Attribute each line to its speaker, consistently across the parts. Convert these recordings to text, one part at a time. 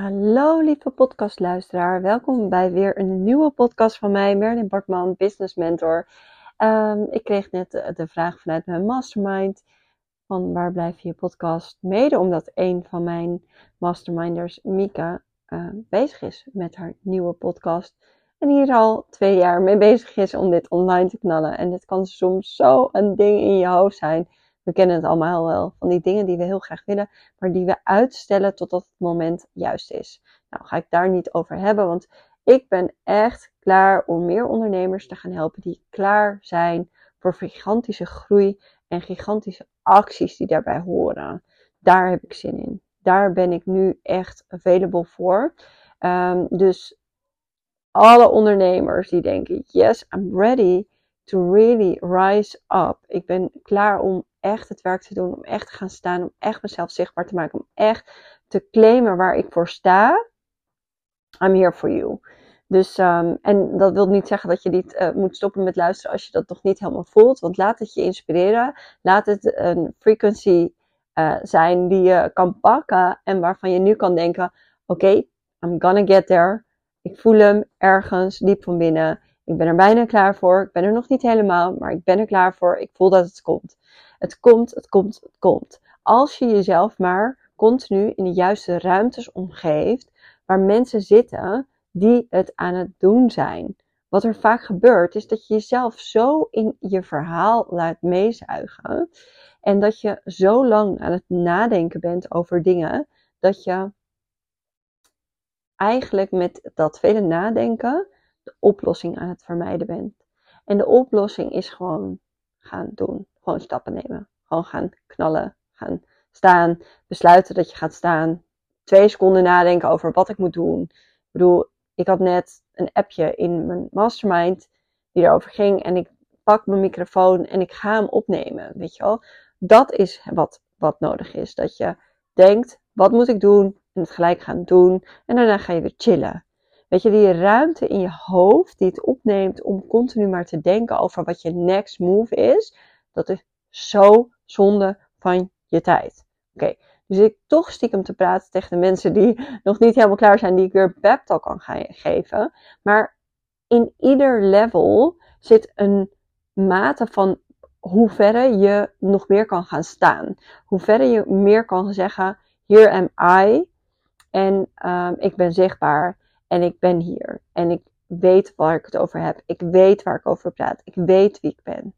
Speaker 1: Hallo lieve podcastluisteraar, welkom bij weer een nieuwe podcast van mij, Merlin Bartman, Business Mentor. Ehm, ik kreeg net de, vraag vanuit mijn mastermind van waar blijf je podcast? Mede omdat een van mijn masterminders, Mika, uh, bezig is met haar nieuwe podcast. En hier al twee jaar mee bezig is om dit online te knallen. En dit kan soms zo een ding in je hoofd zijn we kennen het allemaal wel, van die dingen die we heel graag willen, maar die we uitstellen totdat het moment juist is. Nou, ga ik daar niet over hebben, want ik ben echt klaar om meer ondernemers te gaan helpen die klaar zijn voor gigantische groei en gigantische acties die daarbij horen. Daar heb ik zin in. Daar ben ik nu echt available voor. Um, dus alle ondernemers die denken: yes, I'm ready to really rise up. Ik ben klaar om echt het werk te doen, om echt te gaan staan, om echt mezelf zichtbaar te maken, om echt te claimen waar ik voor sta. I'm here for you. Dus, um, en dat wil niet zeggen dat je niet uh, moet stoppen met luisteren als je dat nog niet helemaal voelt. Want laat het je inspireren. Laat het een frequency uh, zijn die je kan pakken en waarvan je nu kan denken: oké, I'm gonna get there. Ik voel hem ergens diep van binnen. Ik ben er bijna klaar voor. Ik ben er nog niet helemaal, maar ik ben er klaar voor. Ik voel dat het komt. Het komt, het komt, het komt. Als je jezelf maar continu in de juiste ruimtes omgeeft waar mensen zitten die het aan het doen zijn. Wat er vaak gebeurt is dat je jezelf zo in je verhaal laat meezuigen en dat je zo lang aan het nadenken bent over dingen dat je eigenlijk met dat vele nadenken oplossing aan het vermijden bent. En de oplossing is gewoon gaan doen. Gewoon stappen nemen. Gewoon gaan knallen. Gaan staan. Besluiten dat je gaat staan. Twee seconden nadenken over wat ik moet doen. Ik bedoel, ik had net een appje in mijn mastermind die erover ging. En ik pak mijn microfoon en ik ga hem opnemen. Weet je wel? Dat is wat, wat nodig is. Dat je denkt, wat moet ik doen? En het gelijk gaan doen. En daarna ga je weer chillen. Weet je, die ruimte in je hoofd die het opneemt om continu maar te denken over wat je next move is, dat is zo zonde van je tijd. Oké, dus ik toch stiekem te praten tegen de mensen die nog niet helemaal klaar zijn, die ik weer pep kan gaan geven. Maar in ieder level zit een mate van hoe verre je nog meer kan gaan staan. Hoe verre je meer kan zeggen, here am I. En um, ik ben zichtbaar. En ik ben hier. En ik weet waar ik het over heb. Ik weet waar ik over praat. Ik weet wie ik ben.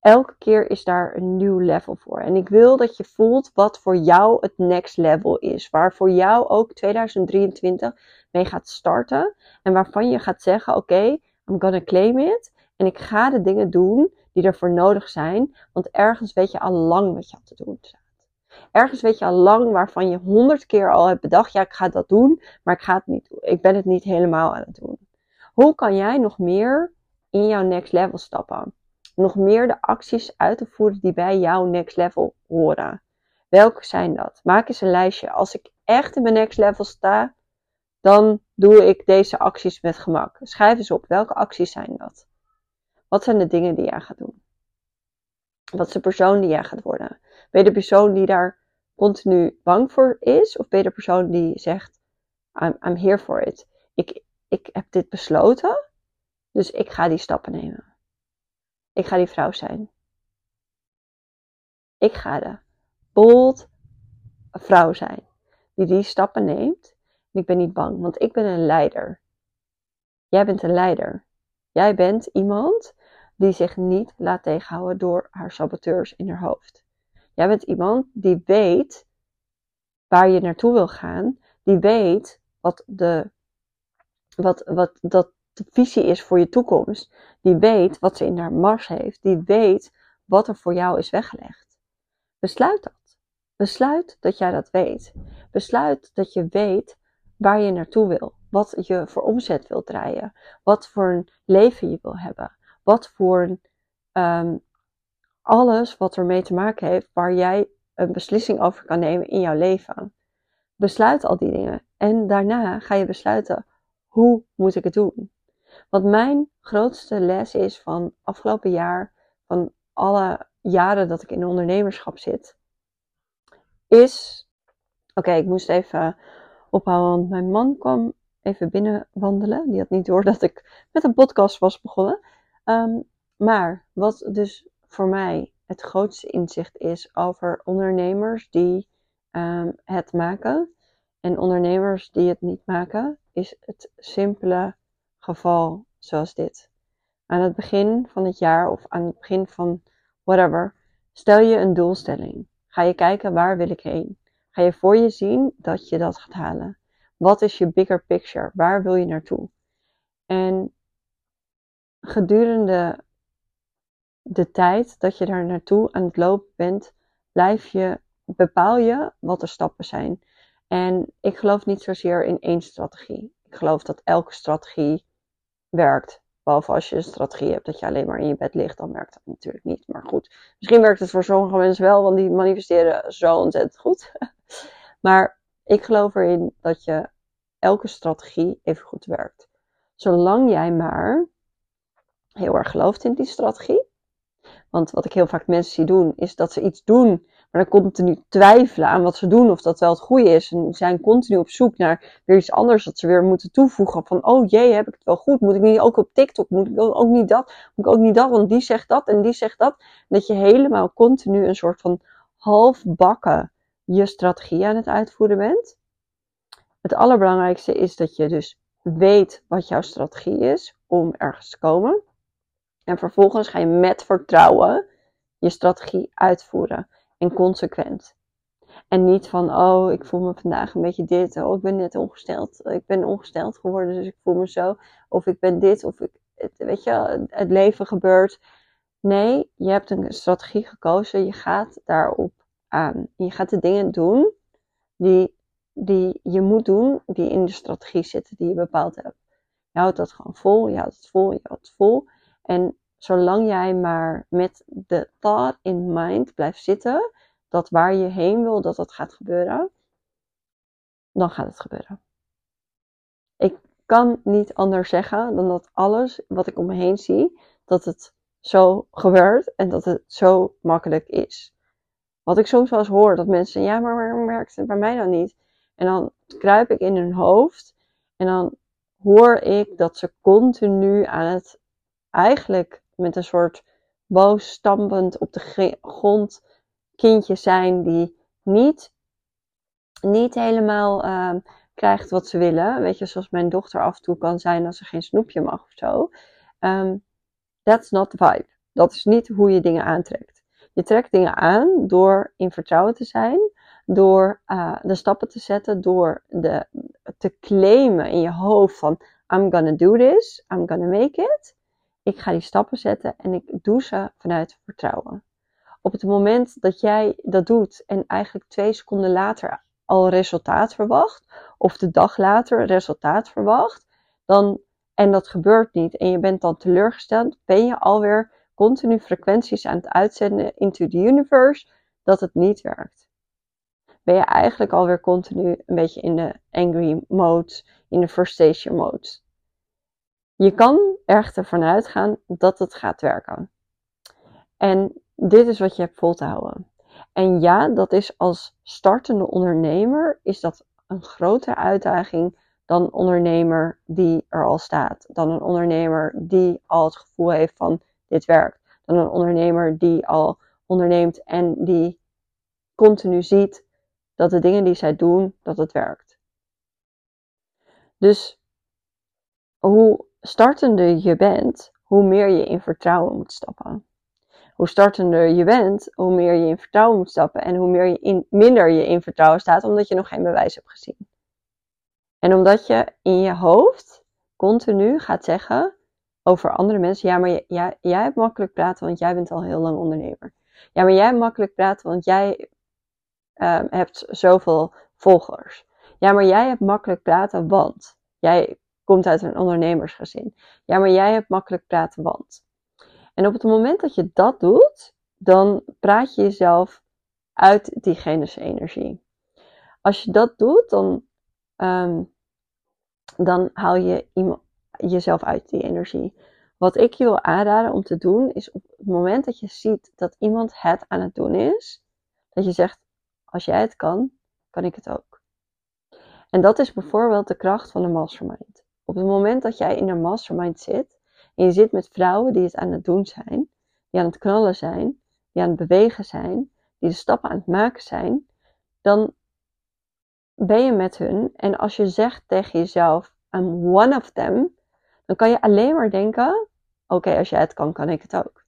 Speaker 1: Elke keer is daar een nieuw level voor. En ik wil dat je voelt wat voor jou het next level is. Waar voor jou ook 2023 mee gaat starten. En waarvan je gaat zeggen: Oké, okay, I'm gonna claim it. En ik ga de dingen doen die ervoor nodig zijn. Want ergens weet je al lang wat je had te doen Ergens weet je al lang waarvan je honderd keer al hebt bedacht, ja, ik ga dat doen, maar ik ga het niet doen. Ik ben het niet helemaal aan het doen. Hoe kan jij nog meer in jouw next level stappen? Nog meer de acties uit te voeren die bij jouw next level horen. Welke zijn dat? Maak eens een lijstje. Als ik echt in mijn next level sta, dan doe ik deze acties met gemak. Schrijf eens op. Welke acties zijn dat? Wat zijn de dingen die jij gaat doen? Wat is de persoon die jij gaat worden? Ben je de persoon die daar continu bang voor is? Of ben je de persoon die zegt, I'm, I'm here for it. Ik, ik heb dit besloten, dus ik ga die stappen nemen. Ik ga die vrouw zijn. Ik ga de bold vrouw zijn. Die die stappen neemt. En ik ben niet bang, want ik ben een leider. Jij bent een leider. Jij bent iemand die zich niet laat tegenhouden door haar saboteurs in haar hoofd. Jij bent iemand die weet waar je naartoe wil gaan, die weet wat de, wat, wat dat de visie is voor je toekomst, die weet wat ze in haar mars heeft, die weet wat er voor jou is weggelegd. Besluit dat. Besluit dat jij dat weet. Besluit dat je weet waar je naartoe wil, wat je voor omzet wilt draaien, wat voor een leven je wil hebben, wat voor um, alles wat ermee te maken heeft waar jij een beslissing over kan nemen in jouw leven. Besluit al die dingen en daarna ga je besluiten hoe moet ik het doen. Want mijn grootste les is van afgelopen jaar, van alle jaren dat ik in ondernemerschap zit, is. Oké, ik moest even ophouden, want mijn man kwam even binnen wandelen. Die had niet door dat ik met een podcast was begonnen. Ehm, maar wat dus voor mij het grootste inzicht is over ondernemers die um, het maken en ondernemers die het niet maken, is het simpele geval zoals dit. Aan het begin van het jaar of aan het begin van whatever, stel je een doelstelling. Ga je kijken waar wil ik heen? Ga je voor je zien dat je dat gaat halen? Wat is je bigger picture? Waar wil je naartoe? En gedurende de tijd dat je daar naartoe aan het lopen bent, blijf je, bepaal je wat de stappen zijn. En ik geloof niet zozeer in één strategie. Ik geloof dat elke strategie werkt. Behalve als je een strategie hebt dat je alleen maar in je bed ligt, dan werkt dat natuurlijk niet. Maar goed, misschien werkt het voor sommige mensen wel, want die manifesteren zo ontzettend goed. maar ik geloof erin dat je elke strategie even goed werkt. Zolang jij maar heel erg gelooft in die strategie. Want wat ik heel vaak mensen zie doen, is dat ze iets doen maar dan continu twijfelen aan wat ze doen of dat wel het goede is. En zijn continu op zoek naar weer iets anders dat ze weer moeten toevoegen. Van, oh jee, heb ik het wel goed? Moet ik niet ook op TikTok? Moet ik ook niet dat? Moet ik ook niet dat? Want die zegt dat en die zegt dat. dat je helemaal continu een soort van halfbakken je strategie aan het uitvoeren bent. Het allerbelangrijkste is dat je dus weet wat jouw strategie is om ergens te komen. En vervolgens ga je met vertrouwen je strategie uitvoeren en consequent. En niet van, oh, ik voel me vandaag een beetje dit. Oh, ik ben net ongesteld. Ik ben ongesteld geworden, dus ik voel me zo. Of ik ben dit, of ik, weet je, het leven gebeurt. Nee, je hebt een strategie gekozen. Je gaat daarop aan. Je gaat de dingen doen die, die je moet doen, die in de strategie zitten die je bepaald hebt. Je houdt dat gewoon vol, je houdt het vol, je houdt het vol. En zolang jij maar met de thought in mind blijft zitten, dat waar je heen wil dat dat gaat gebeuren, dan gaat het gebeuren. Ik kan niet anders zeggen dan dat alles wat ik om me heen zie, dat het zo gebeurt en dat het zo makkelijk is. Wat ik soms wel eens hoor, dat mensen ja, maar waarom werkt het bij mij dan niet? En dan kruip ik in hun hoofd en dan hoor ik dat ze continu aan het eigenlijk met een soort boos stampend op de grond kindje zijn die niet, niet helemaal uh, krijgt wat ze willen. Weet je, zoals mijn dochter af en toe kan zijn als ze geen snoepje mag of zo. Um, that's not the vibe. Dat is niet hoe je dingen aantrekt. Je trekt dingen aan door in vertrouwen te zijn, door uh, de stappen te zetten, door de, te claimen in je hoofd van I'm gonna do this, I'm gonna make it. Ik ga die stappen zetten en ik doe ze vanuit vertrouwen. Op het moment dat jij dat doet en eigenlijk twee seconden later al resultaat verwacht, of de dag later resultaat verwacht, dan, en dat gebeurt niet en je bent dan teleurgesteld, ben je alweer continu frequenties aan het uitzenden into the universe dat het niet werkt. Ben je eigenlijk alweer continu een beetje in de angry mode, in de frustration mode. Je kan echter vanuit gaan dat het gaat werken. En dit is wat je hebt vol te houden. En ja, dat is als startende ondernemer is dat een grotere uitdaging dan een ondernemer die er al staat. Dan een ondernemer die al het gevoel heeft van dit werkt. Dan een ondernemer die al onderneemt en die continu ziet dat de dingen die zij doen, dat het werkt. Dus hoe startender je bent, hoe meer je in vertrouwen moet stappen. Hoe startender je bent, hoe meer je in vertrouwen moet stappen en hoe meer je in, minder je in vertrouwen staat, omdat je nog geen bewijs hebt gezien. En omdat je in je hoofd continu gaat zeggen over andere mensen, ja, maar jij, hebt makkelijk praten, want jij bent al heel lang ondernemer. Ja, maar jij hebt makkelijk praten, want jij uh, hebt zoveel volgers. Ja, maar jij hebt makkelijk praten, want jij komt uit een ondernemersgezin. Ja, maar jij hebt makkelijk praten, want. En op het moment dat je dat doet, dan praat je jezelf uit die genische energie. Als je dat doet, dan, um, dan haal je jezelf uit die energie. Wat ik je wil aanraden om te doen, is op het moment dat je ziet dat iemand het aan het doen is, dat je zegt: Als jij het kan, kan ik het ook. En dat is bijvoorbeeld de kracht van een mastermind. Op het moment dat jij in een mastermind zit en je zit met vrouwen die het aan het doen zijn, die aan het knallen zijn, die aan het bewegen zijn, die de stappen aan het maken zijn, dan ben je met hun. En als je zegt tegen jezelf, I'm one of them, dan kan je alleen maar denken, oké, als jij het kan, kan ik het ook.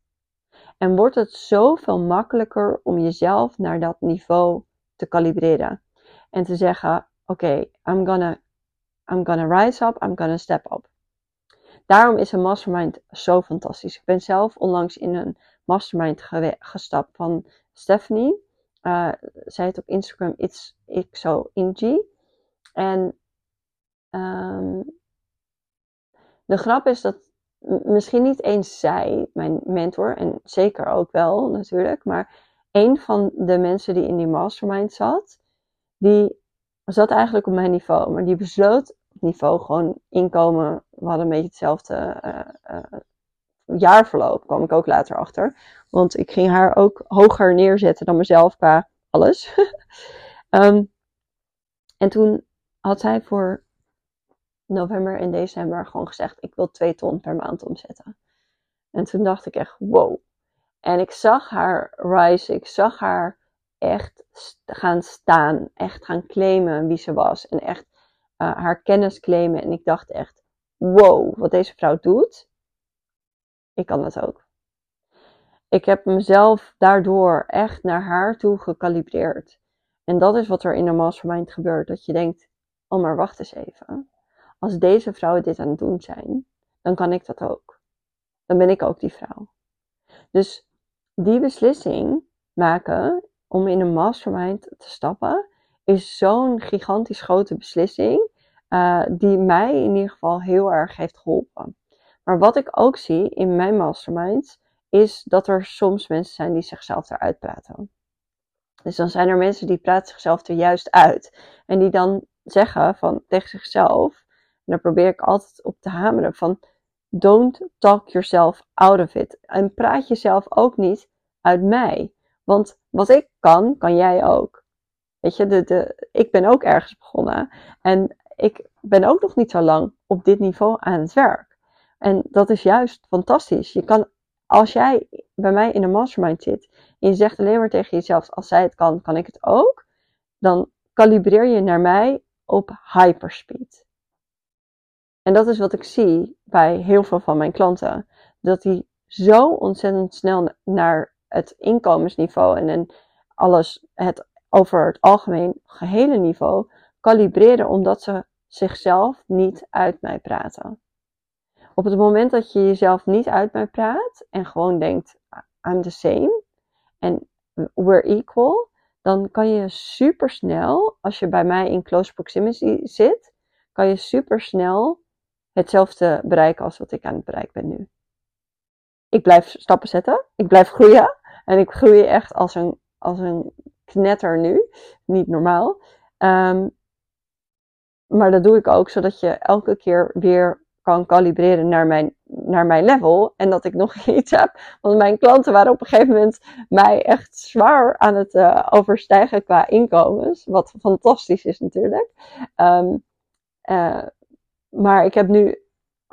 Speaker 1: En wordt het zoveel makkelijker om jezelf naar dat niveau te kalibreren. En te zeggen, oké, I'm gonna I'm gonna rise up, I'm gonna step up. Daarom is een mastermind zo fantastisch. Ik ben zelf onlangs in een mastermind gestapt van Stephanie. Uh, zij heet op Instagram It's XO Ingy. En um, de grap is dat misschien niet eens zij, mijn mentor, en zeker ook wel natuurlijk, maar een van de mensen die in die mastermind zat, die zat eigenlijk op mijn niveau. Maar die besloot niveau gewoon inkomen. We hadden een beetje hetzelfde uh, uh, jaarverloop, kwam ik ook later achter. Want ik ging haar ook hoger neerzetten dan mezelf qua alles. um, en toen had zij voor november en december gewoon gezegd: Ik wil 2 ton per maand omzetten. En toen dacht ik echt: wow. En ik zag haar rise, ik zag haar echt gaan staan, echt gaan claimen wie ze was. En echt uh, haar kennis claimen. En ik dacht echt, wow, wat deze vrouw doet, ik kan dat ook. Ik heb mezelf daardoor echt naar haar toe gekalibreerd. En dat is wat er in de mastermind gebeurt. Dat je denkt, oh maar wacht eens even. Als deze vrouwen dit aan het doen zijn, dan kan ik dat ook. Dan ben ik ook die vrouw. Dus die beslissing maken om in een mastermind te stappen, is zo'n gigantisch grote beslissing. Uh, die mij in ieder geval heel erg heeft geholpen. Maar wat ik ook zie in mijn masterminds, is dat er soms mensen zijn die zichzelf eruit praten. Dus dan zijn er mensen die praten zichzelf er juist uit. En die dan zeggen van, tegen zichzelf, daar probeer ik altijd op te hameren van, don't talk yourself out of it. En praat jezelf ook niet uit mij. Want wat ik kan, kan jij ook. Weet je, de, de, ik ben ook ergens begonnen. En ik ben ook nog niet zo lang op dit niveau aan het werk. En dat is juist fantastisch. Je kan, als jij bij mij in een mastermind zit en je zegt alleen maar tegen jezelf: als zij het kan, kan ik het ook. Dan kalibreer je naar mij op hyperspeed. En dat is wat ik zie bij heel veel van mijn klanten. Dat die zo ontzettend snel naar het inkomensniveau en alles, het over het algemeen gehele niveau kalibreren omdat ze zichzelf niet uit mij praten. Op het moment dat je jezelf niet uit mij praat en gewoon denkt, I'm the same en we're equal, dan kan je super snel, als je bij mij in close proximity zit, kan je super snel hetzelfde bereiken als wat ik aan het bereiken ben nu. Ik blijf stappen zetten, ik blijf groeien en ik groei echt als een, als een knetter nu, niet normaal. Um, maar dat doe ik ook zodat je elke keer weer kan kalibreren naar mijn, naar mijn level. En dat ik nog iets heb. Want mijn klanten waren op een gegeven moment mij echt zwaar aan het uh, overstijgen qua inkomens. Wat fantastisch is natuurlijk. Um, uh, maar ik heb nu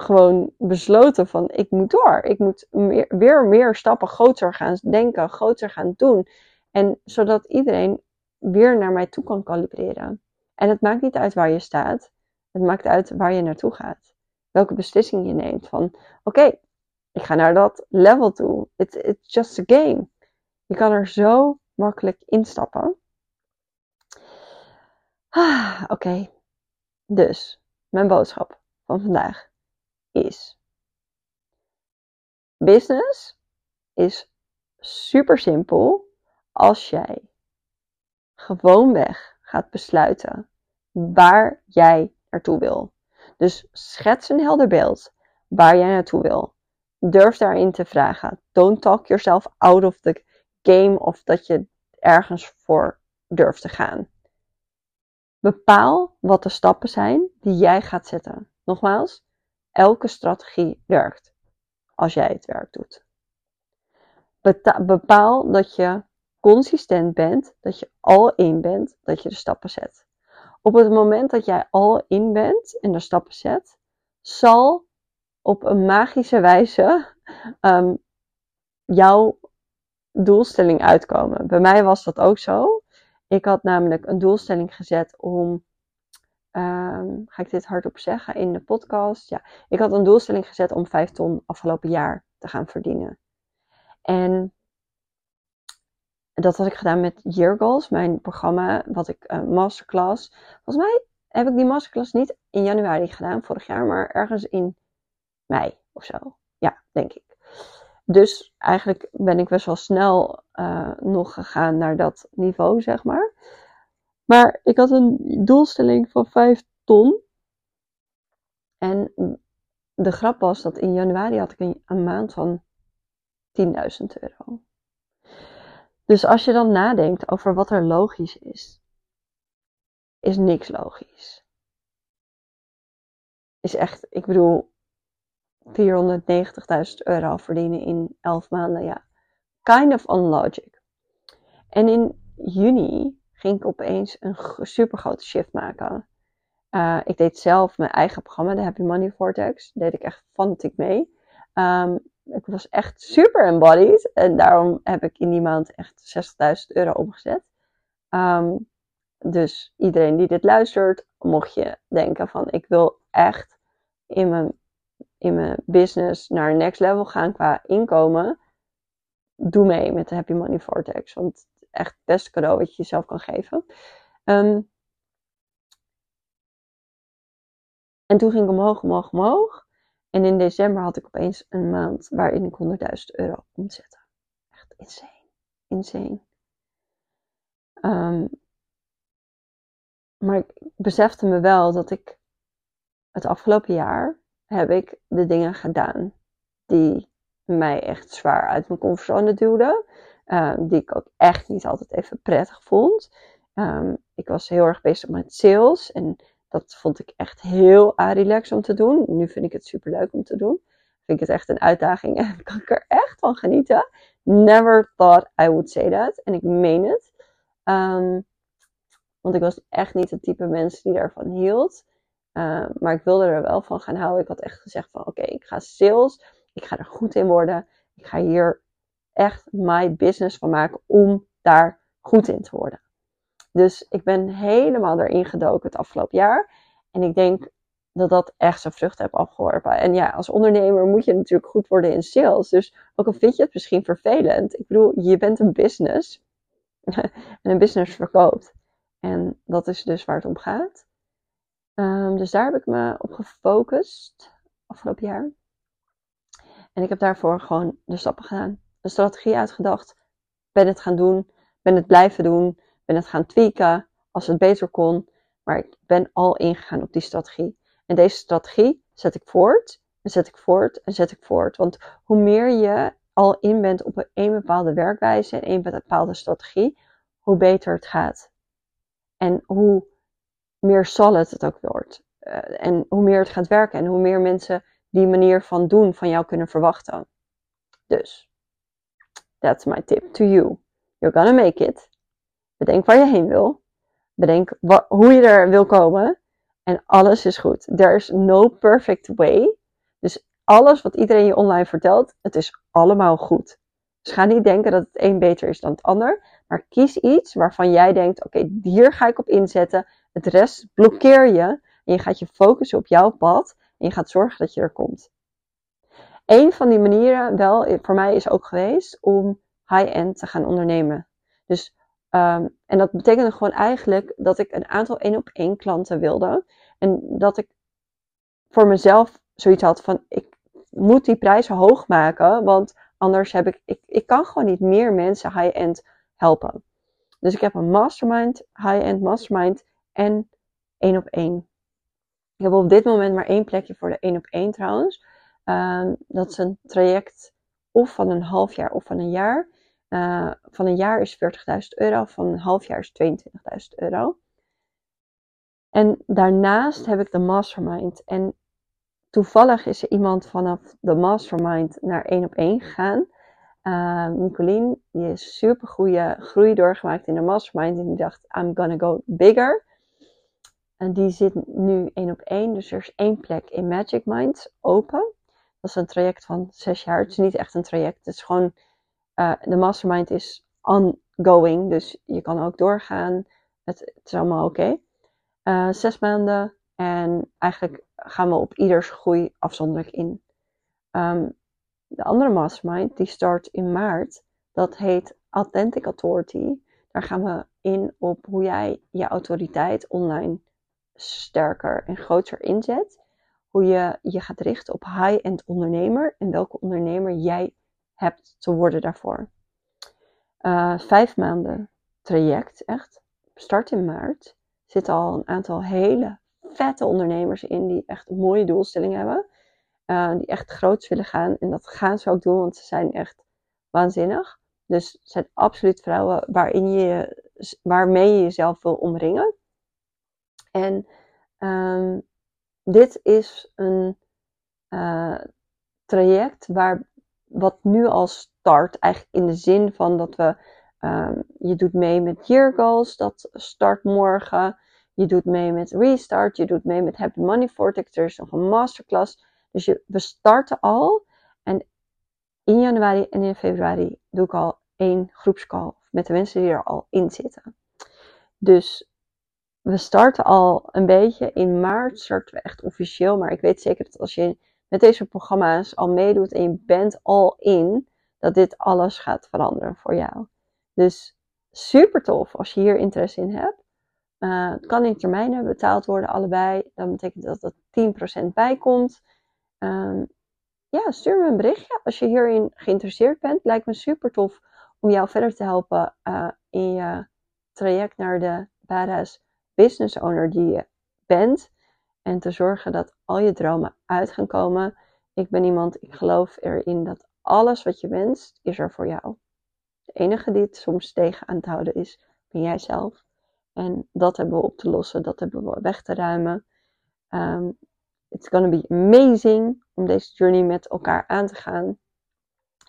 Speaker 1: gewoon besloten van ik moet door. Ik moet weer meer stappen groter gaan denken, groter gaan doen. En zodat iedereen weer naar mij toe kan kalibreren. En het maakt niet uit waar je staat. Het maakt uit waar je naartoe gaat. Welke beslissing je neemt. Van oké, ik ga naar dat level toe. It, it's just a game. Je kan er zo makkelijk instappen. Ah, oké. Dus, mijn boodschap van vandaag is: Business is super simpel als jij gewoonweg gaat besluiten waar jij naartoe wil. Dus schets een helder beeld waar jij naartoe wil. Durf daarin te vragen. Don't talk yourself out of the game of dat je ergens voor durft te gaan. Bepaal wat de stappen zijn die jij gaat zetten. Nogmaals, elke strategie werkt als jij het werk doet. Bepaal dat je consistent bent, dat je al in bent, dat je de stappen zet. op het moment dat jij al in bent en de stappen zet, zal op een magische wijze um, jouw doelstelling uitkomen. Bij mij was dat ook zo. Ik had namelijk een doelstelling gezet om. Um, ga ik dit hardop zeggen in de podcast? Ja, ik had een doelstelling gezet om 5 ton afgelopen jaar te gaan verdienen. En dat had ik gedaan met Year Goals, mijn programma, wat ik uh, masterclass. Volgens mij heb ik die masterclass niet in januari gedaan, vorig jaar, maar ergens in mei of zo. Ja, denk ik. Dus eigenlijk ben ik best wel snel uh, nog gegaan naar dat niveau, zeg maar. Maar ik had een doelstelling van 5 ton. En de grap was dat in januari had ik een, maand van 10.000 euro. Dus als je dan nadenkt over wat er logisch is, is niks logisch. Is echt, ik bedoel, 490.000 euro verdienen in 11 maanden, ja. Kind of unlogic. En in juni ging ik opeens een super grote shift maken. Uh, ik deed zelf mijn eigen programma, de Happy Money Vortex. Deed ik echt fanatiek mee. Um, ik was echt super embodied. En daarom heb ik in die maand echt 60.000 euro omgezet. Um, dus iedereen die dit luistert, mocht je denken van ik wil echt in mijn, in mijn business naar next level gaan qua inkomen. Doe mee met de Happy Money Vortex. Want echt het beste cadeau wat je jezelf kan geven. Um, en toen ging ik omhoog, omhoog, omhoog. En in december had ik opeens een maand waarin ik 100.000 euro omzette. Echt insane. Insane. Um, maar ik besefte me wel dat ik het afgelopen jaar heb ik de dingen gedaan die mij echt zwaar uit mijn comfortzone duwden. Uh, die ik ook echt niet altijd even prettig vond. Um, ik was heel erg bezig met sales en dat vond ik echt heel relaxed om te doen. Nu vind ik het super leuk om te doen. Vind ik het echt een uitdaging en kan ik er echt van genieten. Never thought I would say that. En ik meen het. Um, want ik was echt niet het type mens die daarvan hield. Uh, maar ik wilde er wel van gaan houden. Ik had echt gezegd van oké, ik ga sales. Ik ga er goed in worden. Ik ga hier echt my business van maken om daar goed in te worden. Dus ik ben helemaal erin gedoken het afgelopen jaar. En ik denk dat dat echt zijn vruchten heeft afgeworpen. En ja, als ondernemer moet je natuurlijk goed worden in sales. Dus ook al vind je het misschien vervelend. Ik bedoel, je bent een business. en een business verkoopt. En dat is dus waar het om gaat. Um, dus daar heb ik me op gefocust afgelopen jaar. En ik heb daarvoor gewoon de stappen gedaan. De strategie uitgedacht. Ben het gaan doen. Ben het blijven doen ben het gaan tweaken als het beter kon. Maar ik ben al ingegaan op die strategie. En deze strategie zet ik voort. En zet ik voort en zet ik voort. Want hoe meer je al in bent op een bepaalde werkwijze en een bepaalde strategie, hoe beter het gaat. En hoe meer solid het ook wordt. Uh, en hoe meer het gaat werken en hoe meer mensen die manier van doen van jou kunnen verwachten. Dus, that's my tip to you. You're gonna make it. Bedenk waar je heen wil. Bedenk hoe je er wil komen. En alles is goed. There is no perfect way. Dus alles wat iedereen je online vertelt, het is allemaal goed. Dus ga niet denken dat het een beter is dan het ander. Maar kies iets waarvan jij denkt: oké, hier ga ik op inzetten. Het rest blokkeer je. En je gaat je focussen op jouw pad. En je gaat zorgen dat je er komt. Een van die manieren, wel, voor mij is ook geweest om high-end te gaan ondernemen. Dus Um, en dat betekende gewoon eigenlijk dat ik een aantal één op één klanten wilde. En dat ik voor mezelf zoiets had van ik moet die prijzen hoog maken, want anders heb ik, ik, ik kan gewoon niet meer mensen high-end helpen. Dus ik heb een mastermind, high-end mastermind en één op één. Ik heb op dit moment maar één plekje voor de één op één trouwens. Um, dat is een traject of van een half jaar of van een jaar. Uh, van een jaar is 40.000 euro, van een half jaar is 22.000 euro. En daarnaast heb ik de mastermind. En toevallig is er iemand vanaf de mastermind naar één op één gegaan. Uh, Nicolien, die is super goede groei doorgemaakt in de mastermind. En die dacht, I'm gonna go bigger. En die zit nu één op één. Dus er is één plek in Magic Minds open. Dat is een traject van zes jaar. Het is niet echt een traject. Het is gewoon, uh, de mastermind is ongoing. Dus je kan ook doorgaan. Het, is allemaal oké. Uh, zes maanden. En eigenlijk gaan we op ieders groei afzonderlijk in. Um, de andere mastermind, die start in maart. Dat heet Authentic Authority. Daar gaan we in op hoe jij je autoriteit online sterker en groter inzet. Hoe je je gaat richten op high-end ondernemer en welke ondernemer jij hebt te worden daarvoor. Uh, vijf maanden traject, echt. Start in maart. Zitten al een aantal hele vette ondernemers in die echt mooie doelstelling hebben. Uh, die echt groots willen gaan. En dat gaan ze ook doen, want ze zijn echt waanzinnig. Dus het zijn absoluut vrouwen waarin je, waarmee je jezelf wil omringen. En um, dit is een uh, traject waar, wat nu al start, eigenlijk in de zin van dat we, um, je doet mee met Year Goals, dat start morgen. Je doet mee met Restart, je doet mee met Happy Money Vortex, er is nog een masterclass. Dus je, we starten al en in januari en in februari doe ik al één groepscall met de mensen die er al in zitten. Dus we starten al een beetje. In maart starten we echt officieel. Maar ik weet zeker dat als je met deze programma's al meedoet en je bent al in, dat dit alles gaat veranderen voor jou. Dus super tof als je hier interesse in hebt. Uh, het kan in termijnen betaald worden, allebei. Dan betekent dat dat 10% bijkomt. Um, ja, stuur me een berichtje als je hierin geïnteresseerd bent. Lijkt me super tof om jou verder te helpen uh, in je traject naar de badass business owner die je bent. En te zorgen dat al je dromen uit gaan komen. Ik ben iemand, ik geloof erin dat alles wat je wenst, is er voor jou. De enige die het soms tegen aan te houden is, ben jij zelf. En dat hebben we op te lossen, dat hebben we weg te ruimen. Um, it's gonna be amazing om deze journey met elkaar aan te gaan.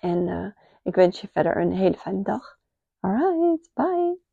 Speaker 1: En uh, ik wens je verder een hele fijne dag. Alright, bye.